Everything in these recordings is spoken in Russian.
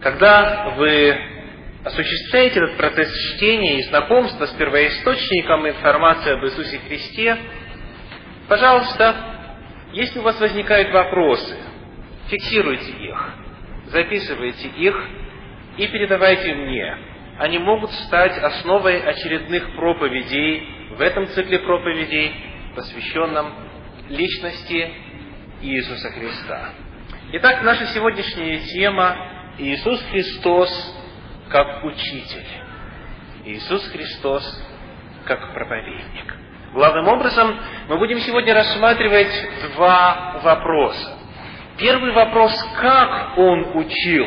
Когда вы осуществляете этот процесс чтения и знакомства с первоисточником информации об Иисусе Христе, пожалуйста, если у вас возникают вопросы, фиксируйте их, записывайте их и передавайте мне. Они могут стать основой очередных проповедей в этом цикле проповедей, посвященном личности Иисуса Христа. Итак, наша сегодняшняя тема – Иисус Христос как учитель. Иисус Христос как проповедник. Главным образом мы будем сегодня рассматривать два вопроса. Первый вопрос – как Он учил?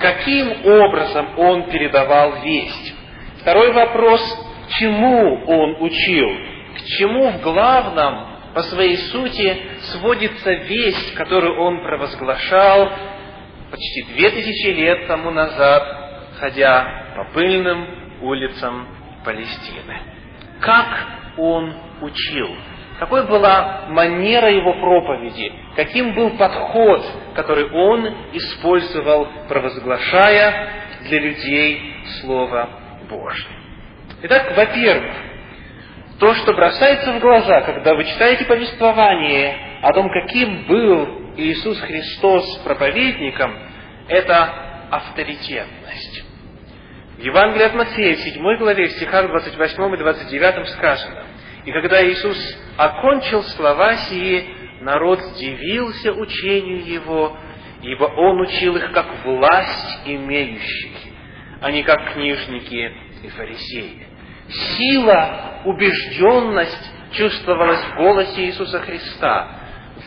Каким образом Он передавал весть? Второй вопрос – чему Он учил? К чему в главном по своей сути сводится весть, которую Он провозглашал почти две тысячи лет тому назад ходя по пыльным улицам Палестины. Как он учил? Какой была манера его проповеди? Каким был подход, который он использовал, провозглашая для людей Слово Божье? Итак, во-первых, то, что бросается в глаза, когда вы читаете повествование о том, каким был Иисус Христос проповедником, это авторитетность. В Евангелии от Матфея, в 7 главе, в стихах 28 и 29 сказано, «И когда Иисус окончил слова сии, народ дивился учению Его, ибо Он учил их как власть имеющих, а не как книжники и фарисеи». Сила, убежденность чувствовалась в голосе Иисуса Христа,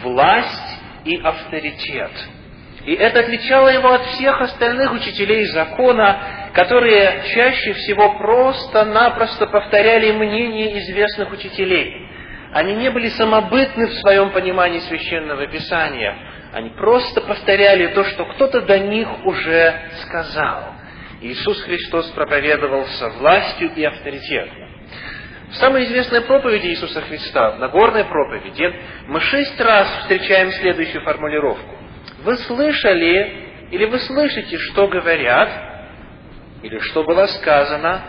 власть и авторитет – и это отличало его от всех остальных учителей закона, которые чаще всего просто-напросто повторяли мнение известных учителей. Они не были самобытны в своем понимании священного писания. Они просто повторяли то, что кто-то до них уже сказал. Иисус Христос проповедовал со властью и авторитетом. В самой известной проповеди Иисуса Христа, в Нагорной проповеди, мы шесть раз встречаем следующую формулировку. Вы слышали или вы слышите, что говорят, или что было сказано,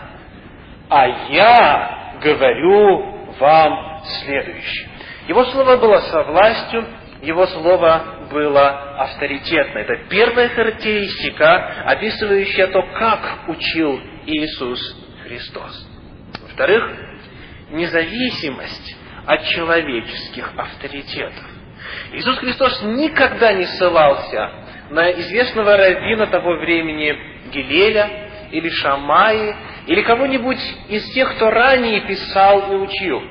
а я говорю вам следующее. Его слово было со властью, его слово было авторитетно. Это первая характеристика, описывающая то, как учил Иисус Христос. Во-вторых, независимость от человеческих авторитетов. Иисус Христос никогда не ссылался на известного раввина того времени Гилеля или Шамаи, или кого-нибудь из тех, кто ранее писал и учил.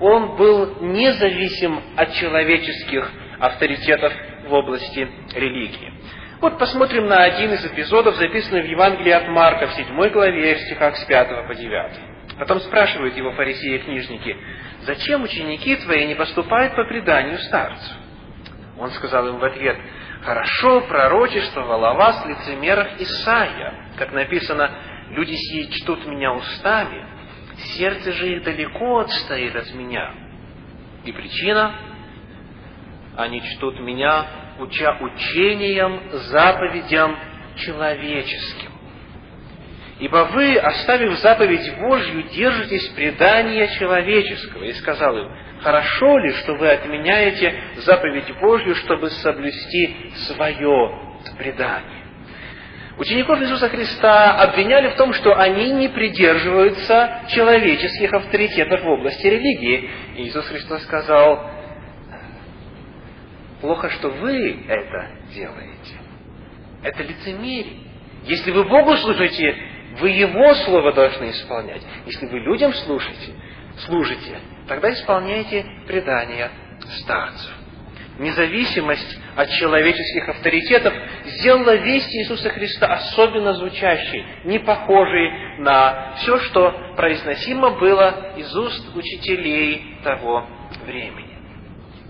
Он был независим от человеческих авторитетов в области религии. Вот посмотрим на один из эпизодов, записанный в Евангелии от Марка в 7 главе, в стихах с 5 по 9. Потом спрашивают его фарисеи и книжники, «Зачем ученики твои не поступают по преданию старцу?» Он сказал им в ответ, «Хорошо пророчествовал о вас лицемерах Исаия, как написано, люди сии чтут меня устами, сердце же их далеко отстоит от меня. И причина, они чтут меня, уча учением, заповедям человеческим. Ибо вы, оставив заповедь Божью, держитесь предания человеческого. И сказал им, хорошо ли, что вы отменяете заповедь Божью, чтобы соблюсти свое предание? Учеников Иисуса Христа обвиняли в том, что они не придерживаются человеческих авторитетов в области религии. И Иисус Христос сказал, плохо, что вы это делаете. Это лицемерие. Если вы Богу служите, вы Его Слово должны исполнять. Если вы людям слушаете, служите, тогда исполняйте предания старцев. Независимость от человеческих авторитетов сделала весть Иисуса Христа особенно звучащей, не похожей на все, что произносимо было из уст учителей того времени.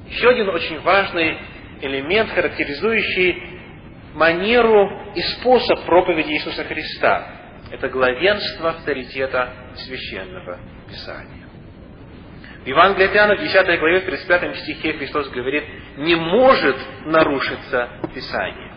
Еще один очень важный элемент, характеризующий манеру и способ проповеди Иисуса Христа. Это главенство авторитета священного Писания. В Евангелии от Иоанна, в 10 главе, в 35 стихе Христос говорит, не может нарушиться Писание.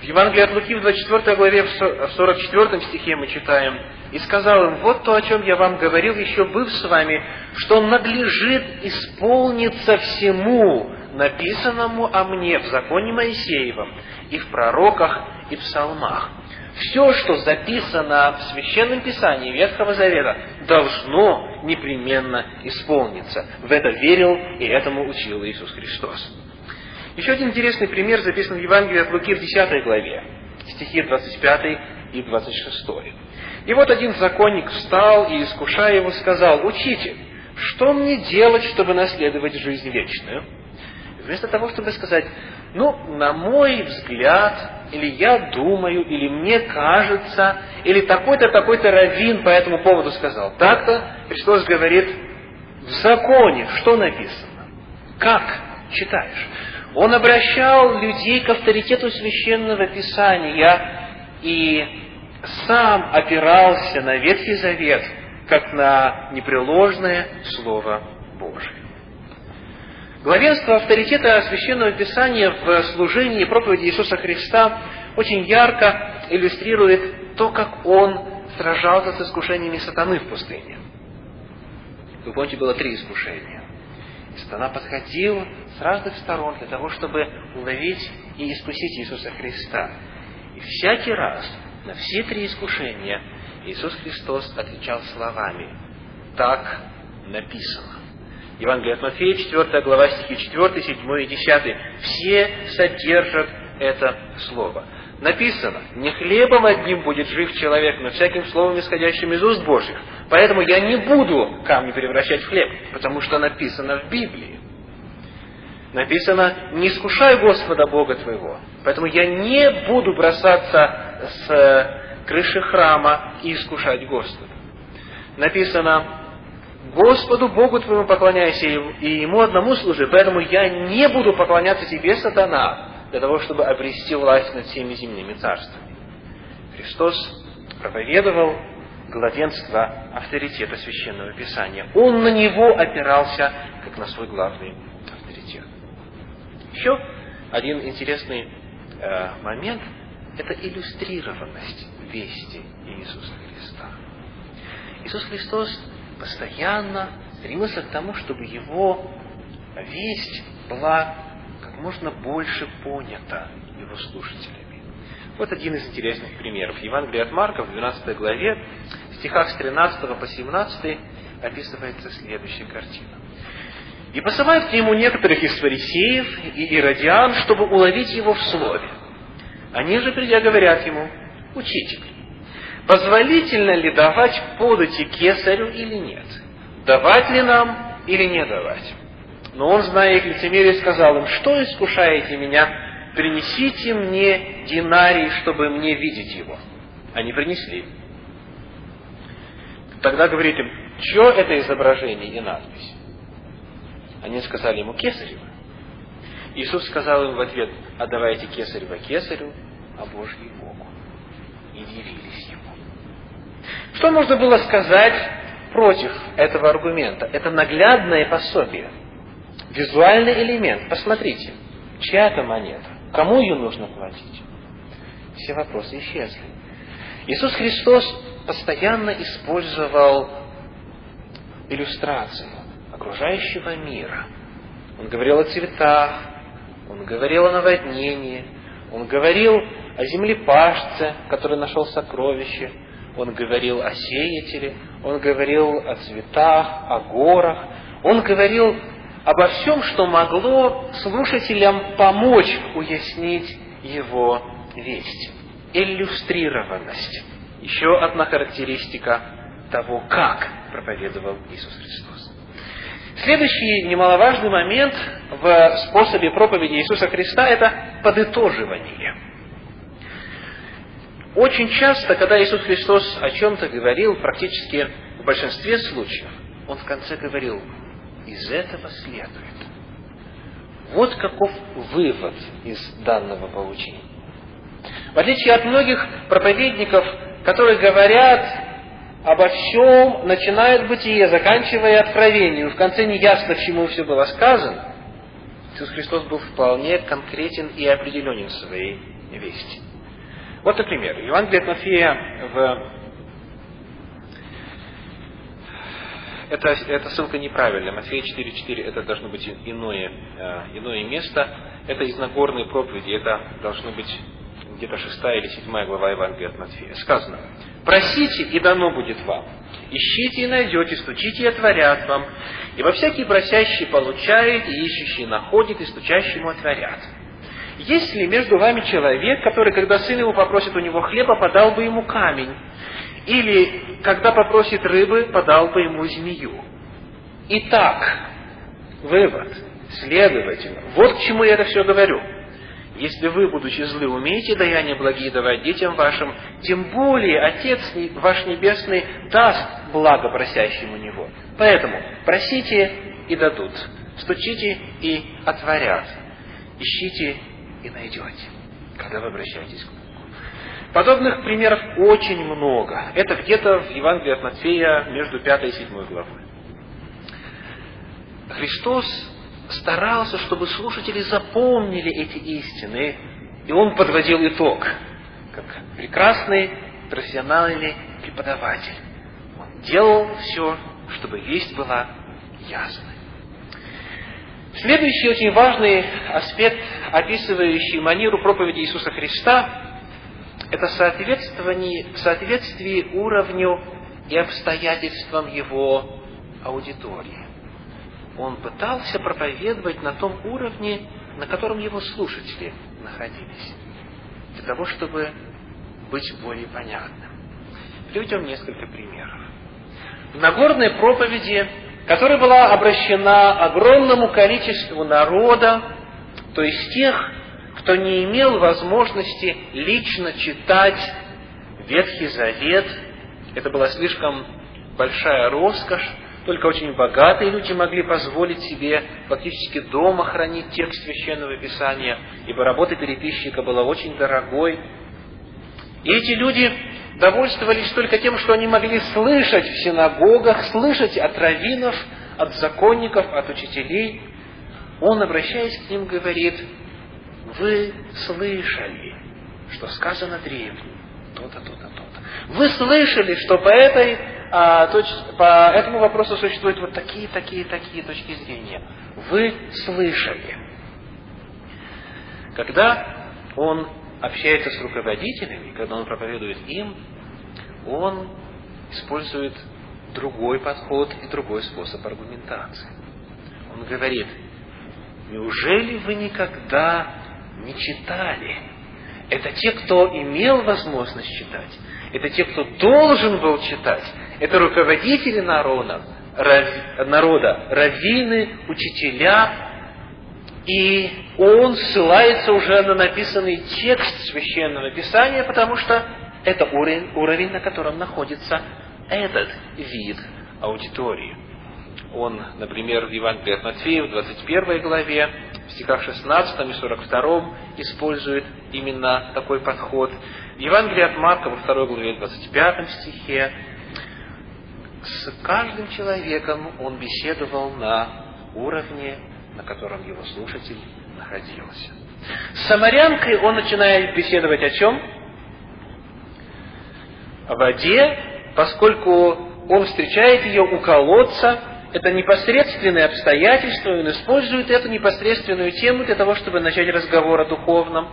В Евангелии от Луки в 24 главе, в 44 стихе мы читаем, «И сказал им, вот то, о чем я вам говорил, еще быв с вами, что надлежит исполниться всему, написанному о мне в законе Моисеевом, и в пророках, и в псалмах». Все, что записано в Священном Писании Ветхого Завета, должно непременно исполниться. В это верил и этому учил Иисус Христос. Еще один интересный пример записан в Евангелии от Луки в 10 главе, стихи 25 и 26. И вот один законник встал и, искушая его, сказал, «Учитель, что мне делать, чтобы наследовать жизнь вечную?» Вместо того, чтобы сказать, ну, на мой взгляд, или я думаю, или мне кажется, или такой-то, такой-то раввин по этому поводу сказал. Так-то Христос говорит, в законе что написано? Как читаешь? Он обращал людей к авторитету священного писания и сам опирался на Ветхий Завет, как на непреложное Слово Божие. Главенство авторитета Священного Писания в служении проповеди Иисуса Христа очень ярко иллюстрирует то, как Он сражался с искушениями сатаны в пустыне. Вы помните, было три искушения. И сатана подходил с разных сторон для того, чтобы уловить и искусить Иисуса Христа. И всякий раз на все три искушения Иисус Христос отвечал словами «Так написано». Евангелие от Матфея, 4 глава, стихи 4, 7 и 10. Все содержат это слово. Написано, не хлебом одним будет жив человек, но всяким словом, исходящим из уст Божьих. Поэтому я не буду камни превращать в хлеб, потому что написано в Библии написано, не искушай Господа Бога твоего. Поэтому я не буду бросаться с э, крыши храма и искушать Господа. Написано, Господу Богу твоему поклоняйся и Ему одному служи, поэтому я не буду поклоняться тебе, сатана, для того, чтобы обрести власть над всеми земными царствами. Христос проповедовал главенство авторитета Священного Писания. Он на него опирался, как на свой главный еще один интересный э, момент – это иллюстрированность вести Иисуса Христа. Иисус Христос постоянно стремился к тому, чтобы его весть была как можно больше понята его слушателями. Вот один из интересных примеров. Евангелие от Марка в 12 главе, в стихах с 13 по 17 описывается следующая картина. И посылают к нему некоторых из фарисеев и иродиан, чтобы уловить его в слове. Они же, придя, говорят ему, «Учитель, позволительно ли давать подати кесарю или нет? Давать ли нам или не давать?» Но он, зная их лицемерие, сказал им, «Что искушаете меня? Принесите мне динарий, чтобы мне видеть его». Они принесли. Тогда говорит им, что это изображение и надпись? Они сказали ему кесарево. Иисус сказал им в ответ, отдавайте кесарево кесарю, а Божьей Богу. И дивились ему. Что можно было сказать против этого аргумента? Это наглядное пособие. Визуальный элемент. Посмотрите, чья это монета? Кому ее нужно платить? Все вопросы исчезли. Иисус Христос постоянно использовал иллюстрацию окружающего мира. Он говорил о цветах, он говорил о наводнении, он говорил о землепашце, который нашел сокровище, он говорил о сеятеле, он говорил о цветах, о горах, он говорил обо всем, что могло слушателям помочь уяснить его весть. Иллюстрированность. Еще одна характеристика того, как проповедовал Иисус Христос. Следующий немаловажный момент в способе проповеди Иисуса Христа – это подытоживание. Очень часто, когда Иисус Христос о чем-то говорил, практически в большинстве случаев, Он в конце говорил, из этого следует. Вот каков вывод из данного поучения. В отличие от многих проповедников, которые говорят обо всем, начиная от бытия, заканчивая откровением, в конце не ясно, к чему все было сказано, Иисус Христос был вполне конкретен и определенен в своей вести. Вот, например, Евангелие от Матфея в это, эта ссылка неправильная. Матфея 4.4 это должно быть иное, э, иное место. Это из Нагорной проповеди. Это должно быть где-то шестая или седьмая глава Евангелия от Матфея. Сказано, просите, и дано будет вам. Ищите и найдете, стучите и отворят вам. Ибо всякий просящий получает, и ищущий находит, и стучащему отворят. Есть ли между вами человек, который, когда сын его попросит у него хлеба, подал бы ему камень? Или, когда попросит рыбы, подал бы ему змею? Итак, вывод, следовательно, вот к чему я это все говорю – если вы, будучи злы, умеете даяния благие давать детям вашим, тем более Отец ваш Небесный даст благо просящему Него. Поэтому просите и дадут, стучите и отворят, ищите и найдете, когда вы обращаетесь к Богу. Подобных примеров очень много. Это где-то в Евангелии от Матфея между 5 и 7 главой. Христос старался, чтобы слушатели запомнили эти истины, и он подводил итог, как прекрасный профессиональный преподаватель. Он делал все, чтобы весть была ясной. Следующий очень важный аспект, описывающий манеру проповеди Иисуса Христа, это соответствие, соответствие уровню и обстоятельствам его аудитории он пытался проповедовать на том уровне, на котором его слушатели находились, для того, чтобы быть более понятным. Приведем несколько примеров. В Нагорной проповеди, которая была обращена огромному количеству народа, то есть тех, кто не имел возможности лично читать Ветхий Завет, это была слишком большая роскошь, только очень богатые люди могли позволить себе фактически дома хранить текст Священного Писания, ибо работа переписчика была очень дорогой. И эти люди довольствовались только тем, что они могли слышать в синагогах, слышать от раввинов, от законников, от учителей. Он, обращаясь к ним, говорит, вы слышали, что сказано древним, то-то, то-то, то-то. Вы слышали, что по этой а, точ, по этому вопросу существуют вот такие, такие, такие точки зрения. Вы слышали. Когда он общается с руководителями, когда он проповедует им, он использует другой подход и другой способ аргументации. Он говорит, неужели вы никогда не читали? Это те, кто имел возможность читать. Это те, кто должен был читать. Это руководители народа, народа, раввины, учителя. И он ссылается уже на написанный текст Священного Писания, потому что это уровень, уровень на котором находится этот вид аудитории. Он, например, в Евангелии от Матфея, в 21 главе, в стихах 16 и 42 использует именно такой подход. В Евангелии от Марка, во 2 главе, 25 стихе, с каждым человеком он беседовал на уровне, на котором его слушатель находился. С самарянкой он начинает беседовать о чем? О воде, поскольку он встречает ее у колодца, это непосредственные обстоятельства, он использует эту непосредственную тему для того, чтобы начать разговор о духовном.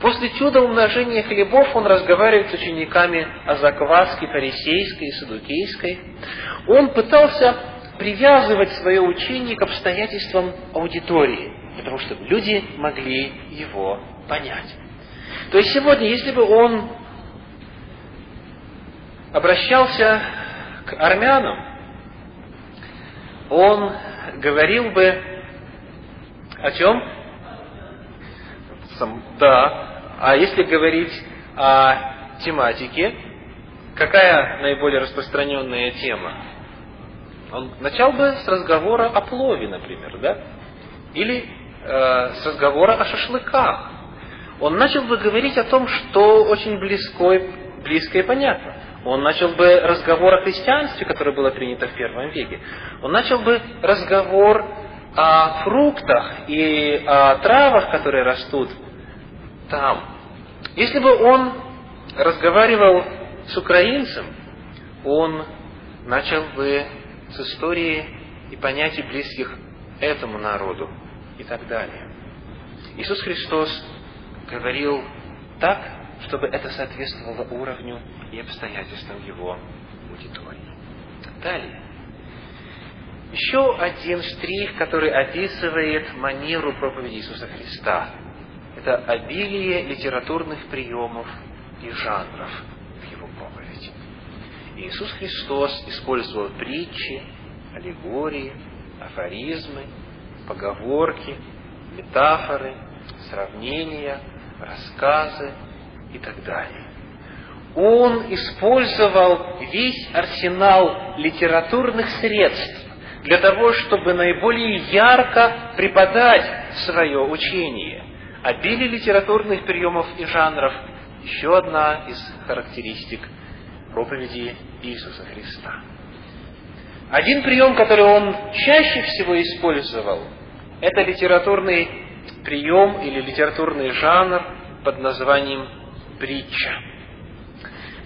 После чуда умножения хлебов он разговаривает с учениками о закваске фарисейской и садукейской. Он пытался привязывать свое учение к обстоятельствам аудитории, того, чтобы люди могли его понять. То есть сегодня, если бы он обращался к армянам, он говорил бы о чем? Да, а если говорить о тематике, какая наиболее распространенная тема? Он начал бы с разговора о плове, например, да? Или э, с разговора о шашлыках. Он начал бы говорить о том, что очень близко, близко и понятно. Он начал бы разговор о христианстве, которое было принято в первом веке. Он начал бы разговор о фруктах и о травах, которые растут там. Если бы он разговаривал с украинцем, он начал бы с истории и понятий близких этому народу и так далее. Иисус Христос говорил так, чтобы это соответствовало уровню и обстоятельствам его аудитории. Далее. Еще один штрих, который описывает манеру проповеди Иисуса Христа. Это обилие литературных приемов и жанров. Иисус Христос использовал притчи, аллегории, афоризмы, поговорки, метафоры, сравнения, рассказы и так далее. Он использовал весь арсенал литературных средств для того, чтобы наиболее ярко преподать свое учение. Обилие литературных приемов и жанров – еще одна из характеристик проповеди Иисуса Христа. Один прием, который он чаще всего использовал, это литературный прием или литературный жанр под названием притча.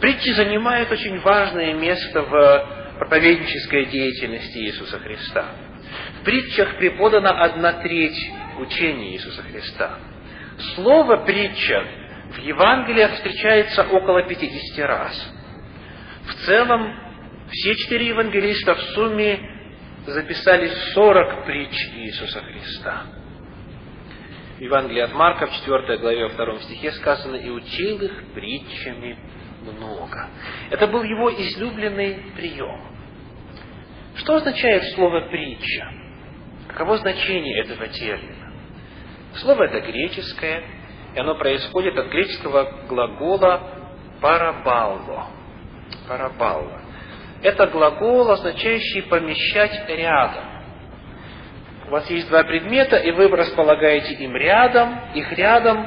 Притчи занимают очень важное место в проповеднической деятельности Иисуса Христа. В притчах преподана одна треть учения Иисуса Христа. Слово «притча» в Евангелиях встречается около 50 раз. В целом, все четыре евангелиста в сумме записали 40 притч Иисуса Христа. В Евангелии от Марка, в 4 главе, во 2 стихе сказано, «И учил их притчами много. Это был его излюбленный прием. Что означает слово «притча»? Каково значение этого термина? Слово это греческое, и оно происходит от греческого глагола «парабалло». «Парабалло». Это глагол, означающий «помещать рядом». У вас есть два предмета, и вы располагаете им рядом, их рядом,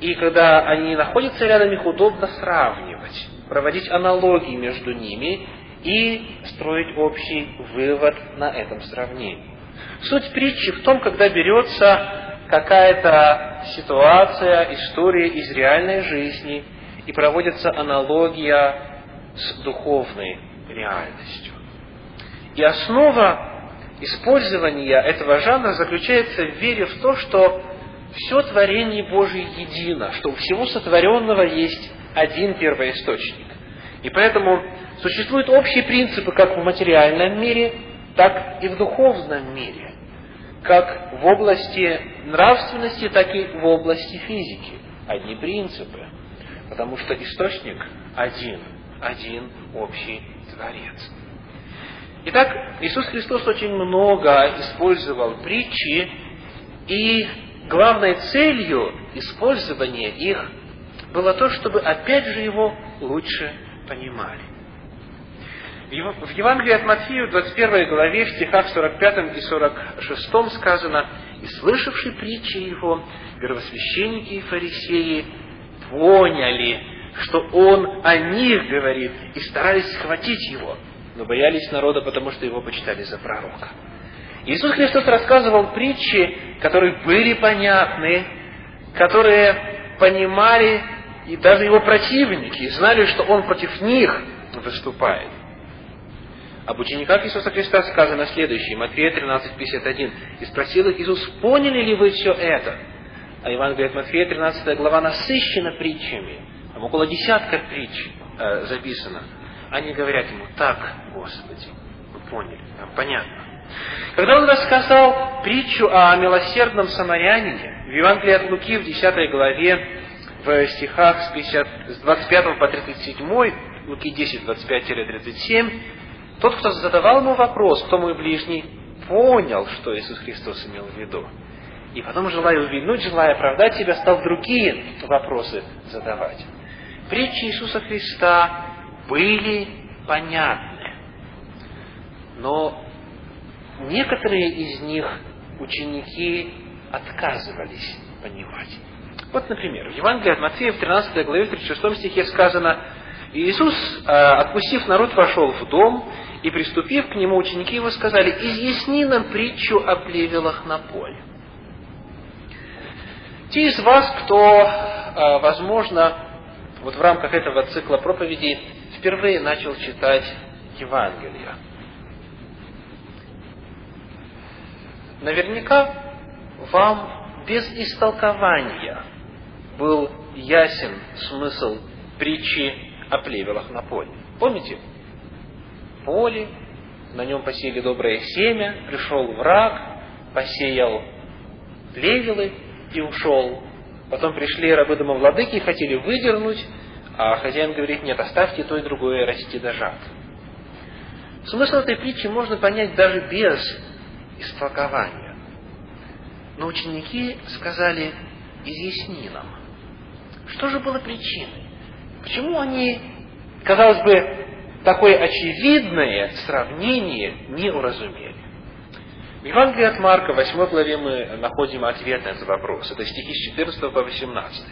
и когда они находятся рядом, их удобно сравнивать, проводить аналогии между ними и строить общий вывод на этом сравнении. Суть притчи в том, когда берется какая-то ситуация, история из реальной жизни, и проводится аналогия с духовной реальностью. И основа использования этого жанра заключается в вере в то, что все творение Божие едино, что у всего сотворенного есть один первоисточник. И поэтому существуют общие принципы как в материальном мире, так и в духовном мире. Как в области нравственности, так и в области физики. Одни принципы. Потому что источник один, один общий Творец. Итак, Иисус Христос очень много использовал притчи и главной целью использования их было то, чтобы опять же его лучше понимали. В Евангелии от Матфея, в 21 главе, в стихах 45 и 46 сказано, «И слышавшие притчи его, первосвященники и фарисеи поняли, что он о них говорит, и старались схватить его, но боялись народа, потому что его почитали за пророка». Иисус Христос рассказывал притчи, которые были понятны, которые понимали и даже его противники, знали, что он против них выступает. Об учениках Иисуса Христа сказано следующее, Матфея 13:51. «И спросил их Иисус, поняли ли вы все это?» А Евангелие от Матфея, 13 глава, насыщена притчами. Там около десятка притч э, записано. Они говорят ему, так, Господи, мы поняли, нам понятно. Когда он рассказал притчу о милосердном самарянине, в Евангелии от Луки в 10 главе, в стихах с, 50, с 25 по 37, Луки 10, 25-37, тот, кто задавал ему вопрос, кто мой ближний, понял, что Иисус Христос имел в виду. И потом, желая увильнуть, желая оправдать себя, стал другие вопросы задавать. Притчи Иисуса Христа были понятны. Но некоторые из них ученики отказывались понимать. Вот, например, в Евангелии от Матфея в 13 главе, в 36 стихе сказано, Иисус, э, отпустив народ, вошел в дом, и, приступив к нему, ученики его сказали, «Изъясни нам притчу о плевелах на поле». Те из вас, кто, а, возможно, вот в рамках этого цикла проповедей впервые начал читать Евангелие, наверняка вам без истолкования был ясен смысл притчи о плевелах на поле. Помните? Поле, на нем посеяли доброе семя, пришел враг, посеял плевелы и ушел. Потом пришли рабы домовладыки и хотели выдернуть, а хозяин говорит, нет, оставьте то и другое расти до жатвы. Смысл этой притчи можно понять даже без истолкования. Но ученики сказали, изъясни нам, что же было причиной? Почему они, казалось бы, такое очевидное сравнение не уразумели? В Евангелии от Марка, в 8 главе, мы находим ответ на этот вопрос. Это стихи с 14 по 18.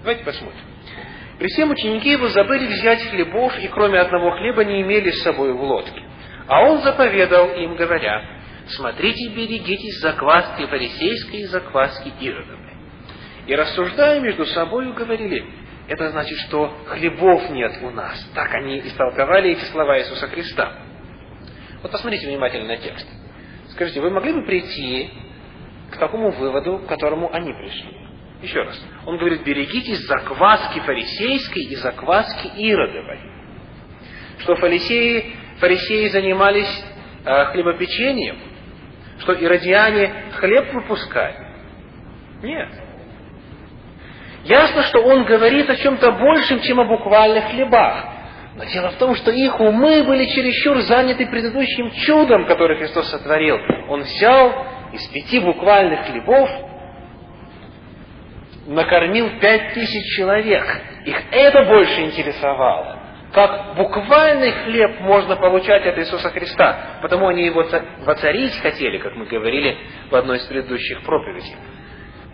Давайте посмотрим. При всем ученики его забыли взять хлебов, и кроме одного хлеба не имели с собой в лодке. А он заповедал им, говоря, «Смотрите, берегитесь закваски фарисейской и закваски иродовой». И рассуждая между собой, говорили, это значит, что хлебов нет у нас. Так они истолковали эти слова Иисуса Христа. Вот посмотрите внимательно на текст. Скажите, вы могли бы прийти к такому выводу, к которому они пришли? Еще раз. Он говорит, берегитесь закваски фарисейской и закваски иродовой. Что фарисеи, фарисеи занимались э, хлебопечением, что иродиане хлеб выпускали. Нет. Ясно, что он говорит о чем-то большем, чем о буквальных хлебах. Но дело в том, что их умы были чересчур заняты предыдущим чудом, которое Христос сотворил. Он взял из пяти буквальных хлебов, накормил пять тысяч человек. Их это больше интересовало. Как буквальный хлеб можно получать от Иисуса Христа. Потому они его воцарить хотели, как мы говорили в одной из предыдущих проповедей.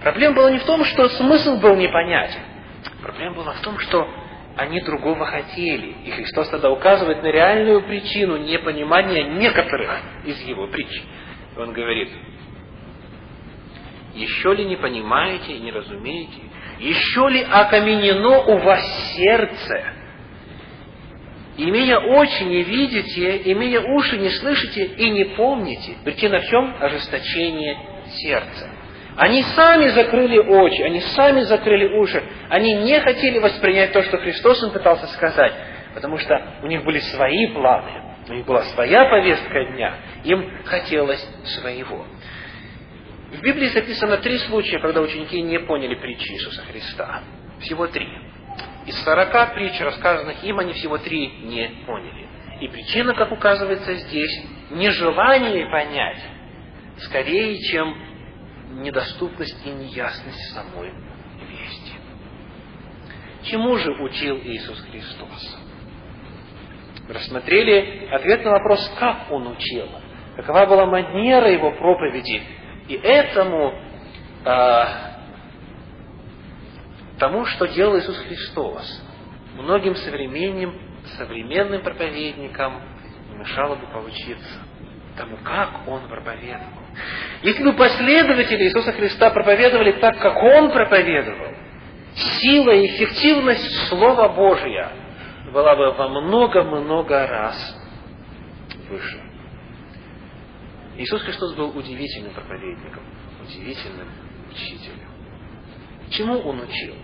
Проблема была не в том, что смысл был непонятен. Проблема была в том, что они другого хотели. И Христос тогда указывает на реальную причину непонимания некоторых из его притч. Он говорит, еще ли не понимаете и не разумеете? Еще ли окаменено у вас сердце? Имея очи не видите, имея уши не слышите и не помните. Причина в чем? Ожесточение сердца. Они сами закрыли очи, они сами закрыли уши. Они не хотели воспринять то, что Христос им пытался сказать, потому что у них были свои планы, у них была своя повестка дня, им хотелось своего. В Библии записано три случая, когда ученики не поняли притчи Иисуса Христа. Всего три. Из сорока притч, рассказанных им, они всего три не поняли. И причина, как указывается здесь, нежелание понять, скорее, чем недоступность и неясность самой вести. Чему же учил Иисус Христос? Рассмотрели ответ на вопрос, как Он учил, какова была манера Его проповеди, и этому э, тому, что делал Иисус Христос, многим современным, современным проповедникам не мешало бы поучиться тому, как Он проповедовал. Если бы последователи Иисуса Христа проповедовали так, как Он проповедовал, сила и эффективность Слова Божия была бы во много-много раз выше. Иисус Христос был удивительным проповедником, удивительным учителем. Чему Он учил?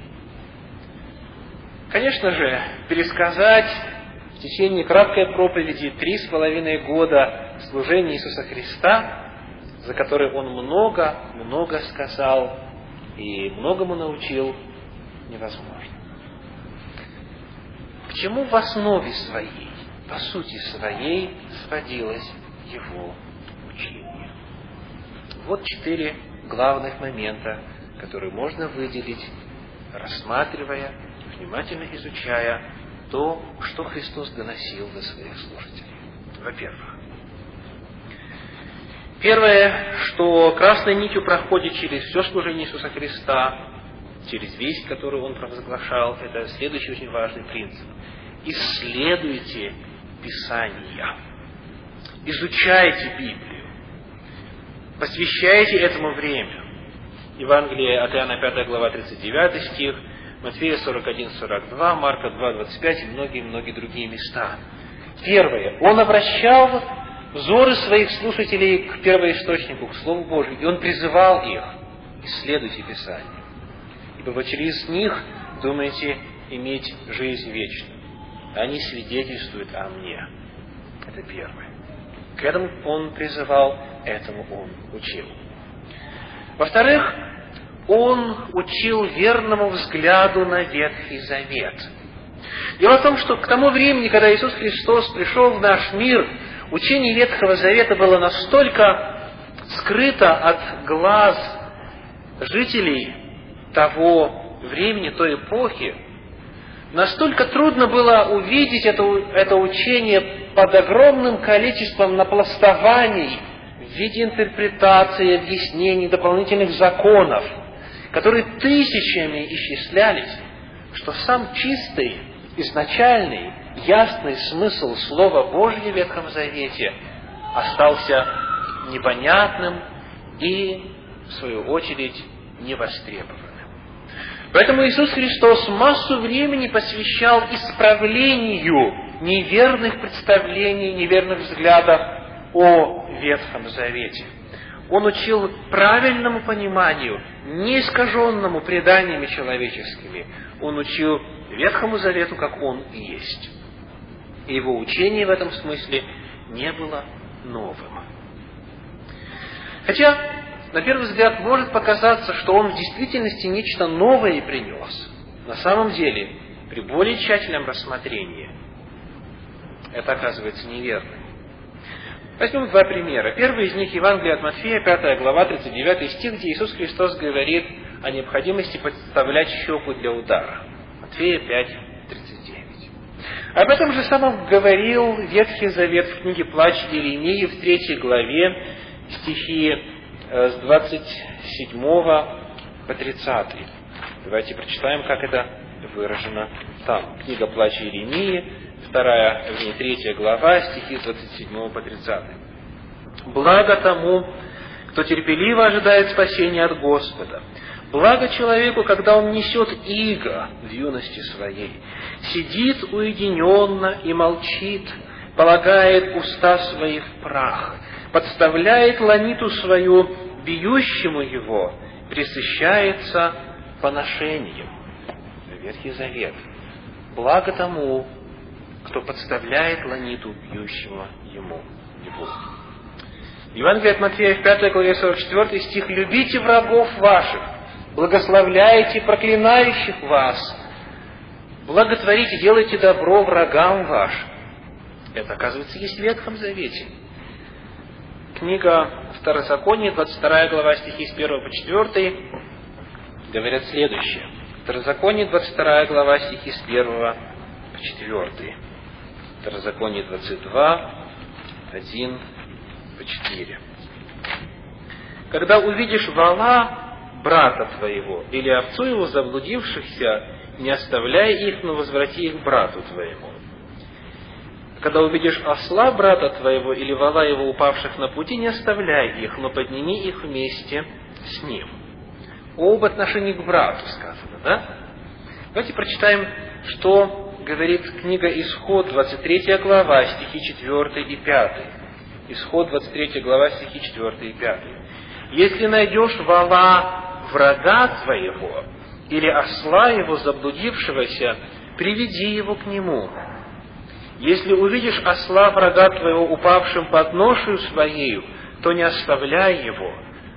Конечно же, пересказать в течение краткой проповеди три с половиной года служения Иисуса Христа за который он много-много сказал и многому научил, невозможно. К чему в основе своей, по сути своей, сводилось его? Вот четыре главных момента, которые можно выделить, рассматривая, внимательно изучая то, что Христос доносил до своих слушателей. Во-первых, Первое, что красной нитью проходит через все служение Иисуса Христа, через весть, которую Он провозглашал, это следующий очень важный принцип. Исследуйте Писания. Изучайте Библию. Посвящайте этому время. Евангелие от Иоанна 5 глава 39 стих, Матфея 41-42, Марка 2-25 и многие-многие другие места. Первое. Он обращал взоры своих слушателей к первоисточнику, к Слову Божьему, и он призывал их, исследуйте Писание, ибо вы через них думаете иметь жизнь вечную. Они свидетельствуют о мне. Это первое. К этому он призывал, этому он учил. Во-вторых, он учил верному взгляду на Ветхий Завет. Дело в том, что к тому времени, когда Иисус Христос пришел в наш мир, учение Ветхого Завета было настолько скрыто от глаз жителей того времени, той эпохи, настолько трудно было увидеть это, это учение под огромным количеством напластований в виде интерпретации, объяснений, дополнительных законов, которые тысячами исчислялись, что сам чистый, изначальный, ясный смысл Слова Божьего в Ветхом Завете остался непонятным и, в свою очередь, невостребованным. Поэтому Иисус Христос массу времени посвящал исправлению неверных представлений, неверных взглядов о Ветхом Завете. Он учил правильному пониманию, неискаженному преданиями человеческими. Он учил Ветхому Завету, как он и есть. Его учение в этом смысле не было новым. Хотя, на первый взгляд, может показаться, что он в действительности нечто новое принес. На самом деле, при более тщательном рассмотрении, это оказывается неверно. Возьмем два примера. Первый из них Евангелие от Матфея, 5 глава, 39 стих, где Иисус Христос говорит о необходимости подставлять щеку для удара. Матфея 5, 39. Об этом же самом говорил Ветхий Завет в книге «Плач Еремии» в 3 главе, стихи э, с 27 по 30. Давайте прочитаем, как это выражено там. Книга «Плач Еремии», вторая, вернее, третья глава, стихи с 27 по 30. «Благо тому, кто терпеливо ожидает спасения от Господа. Благо человеку, когда он несет иго в юности своей, сидит уединенно и молчит, полагает уста свои в прах, подставляет ланиту свою бьющему его, присыщается поношением». Ветхий Завет. Благо тому, кто подставляет ланиту бьющего ему его. Евангелие от Матфея в 5 главе 44 стих «Любите врагов ваших, благословляйте проклинающих вас, благотворите, делайте добро врагам вашим». Это, оказывается, есть в Ветхом Завете. Книга Второзакония, 22 глава, стихи с 1 по 4, говорят следующее. Второзаконие, 22 глава, стихи с 1 по 4. Второзаконие 22, 1 по 4. Когда увидишь вала брата твоего или овцу его заблудившихся, не оставляй их, но возврати их брату твоему. Когда увидишь осла брата твоего или вала его упавших на пути, не оставляй их, но подними их вместе с ним. Об отношении к брату сказано, да? Давайте прочитаем, что говорит книга Исход, 23 глава, стихи 4 и 5. Исход, 23 глава, стихи 4 и 5. «Если найдешь вала врага твоего, или осла его заблудившегося, приведи его к нему. Если увидишь осла врага твоего упавшим под ношею своею, то не оставляй его,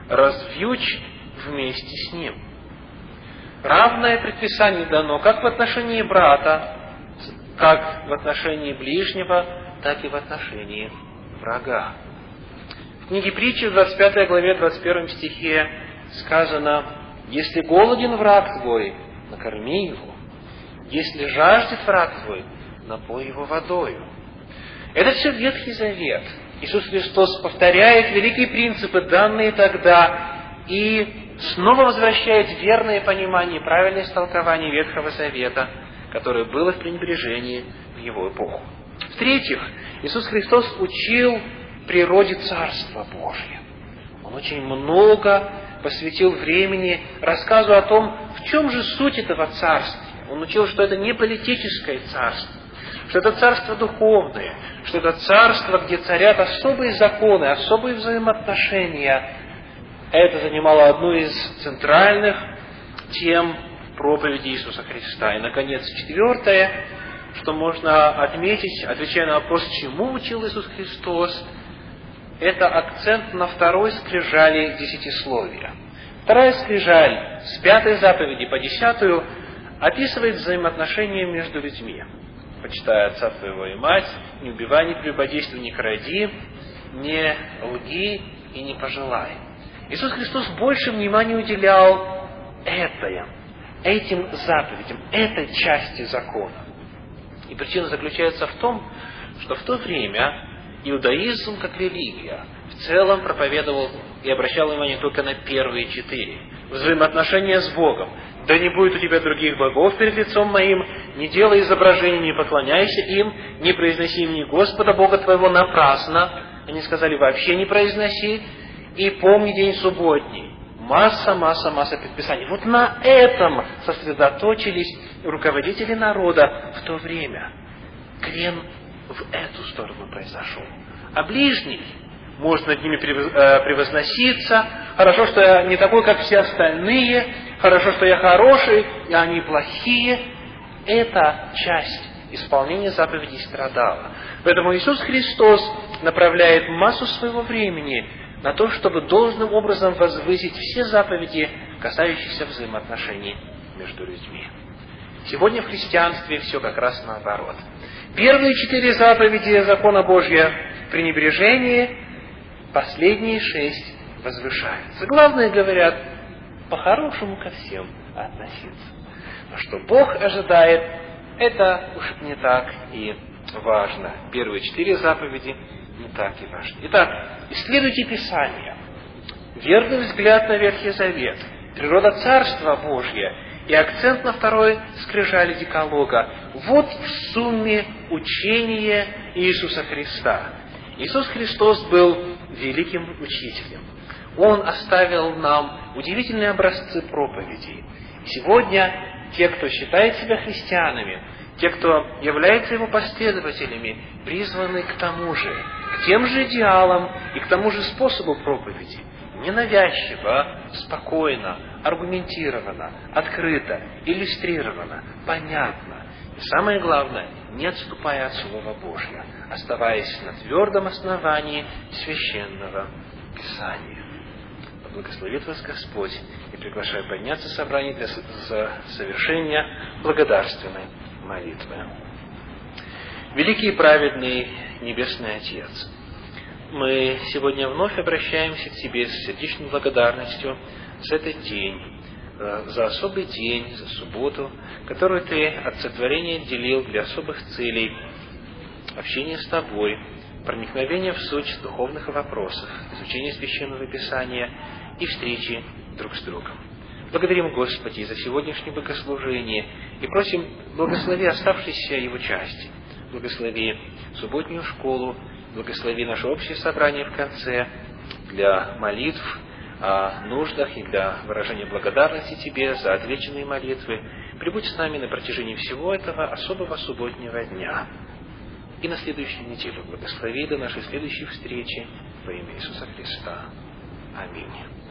развьючь вместе с ним». Равное предписание дано как в отношении брата, как в отношении ближнего, так и в отношении врага. В книге притчи в 25 главе 21 стихе сказано, «Если голоден враг твой, накорми его. Если жаждет враг твой, напой его водою». Это все Ветхий Завет. Иисус Христос повторяет великие принципы, данные тогда, и снова возвращает верное понимание, правильное истолкование Ветхого Завета – которое было в пренебрежении в его эпоху. В-третьих, Иисус Христос учил природе Царства Божия. Он очень много посвятил времени рассказу о том, в чем же суть этого царства. Он учил, что это не политическое царство, что это царство духовное, что это царство, где царят особые законы, особые взаимоотношения. Это занимало одну из центральных тем проповеди Иисуса Христа. И, наконец, четвертое, что можно отметить, отвечая на вопрос, чему учил Иисус Христос, это акцент на второй скрижали десятисловия. Вторая скрижаль с пятой заповеди по десятую описывает взаимоотношения между людьми. Почитай отца твоего и мать, не убивай, не прелюбодействуй, не кради, не лги и не пожелай. Иисус Христос больше внимания уделял этой, этим заповедям, этой части закона. И причина заключается в том, что в то время иудаизм как религия в целом проповедовал и обращал внимание только на первые четыре. Взаимоотношения с Богом. Да не будет у тебя других богов перед лицом моим, не делай изображений, не поклоняйся им, не произноси имени Господа Бога твоего напрасно. Они сказали, вообще не произноси, и помни день субботний. Масса, масса, масса предписаний. Вот на этом сосредоточились руководители народа в то время. Крен в эту сторону произошел. А ближний может над ними э, превозноситься. Хорошо, что я не такой, как все остальные. Хорошо, что я хороший, и они плохие. Эта часть исполнения заповедей страдала. Поэтому Иисус Христос направляет массу своего времени на то, чтобы должным образом возвысить все заповеди, касающиеся взаимоотношений между людьми. Сегодня в христианстве все как раз наоборот. Первые четыре заповеди закона Божья – пренебрежение, последние шесть возвышаются. Главное, говорят, по-хорошему ко всем относиться. Но что Бог ожидает, это уж не так и важно. Первые четыре заповеди не так и важны. Итак, исследуйте Писание. Верный взгляд на Ветхий Завет. Природа Царства Божья и акцент на второй скрижали декалога. Вот в сумме учение Иисуса Христа. Иисус Христос был великим учителем. Он оставил нам удивительные образцы проповедей. Сегодня те, кто считает себя христианами, те, кто является его последователями, призваны к тому же, к тем же идеалам и к тому же способу проповеди. Ненавязчиво, спокойно, аргументированно, открыто, иллюстрировано, понятно. И самое главное, не отступая от Слова Божьего, оставаясь на твердом основании священного Писания. Благословит вас Господь и приглашаю подняться в собрание для совершения благодарственной молитвы. Великий и праведный Небесный Отец, мы сегодня вновь обращаемся к Тебе с сердечной благодарностью за этот день, э, за особый день, за субботу, которую Ты от сотворения отделил для особых целей общения с Тобой, проникновения в суть духовных вопросов, изучения Священного Писания и встречи друг с другом. Благодарим Господи за сегодняшнее богослужение и просим, благослови оставшиеся его части, благослови субботнюю школу, благослови наше общее собрание в конце для молитв о нуждах и для выражения благодарности Тебе за отвеченные молитвы. Прибудь с нами на протяжении всего этого особого субботнего дня. И на следующей неделе благослови до нашей следующей встречи во имя Иисуса Христа. Аминь.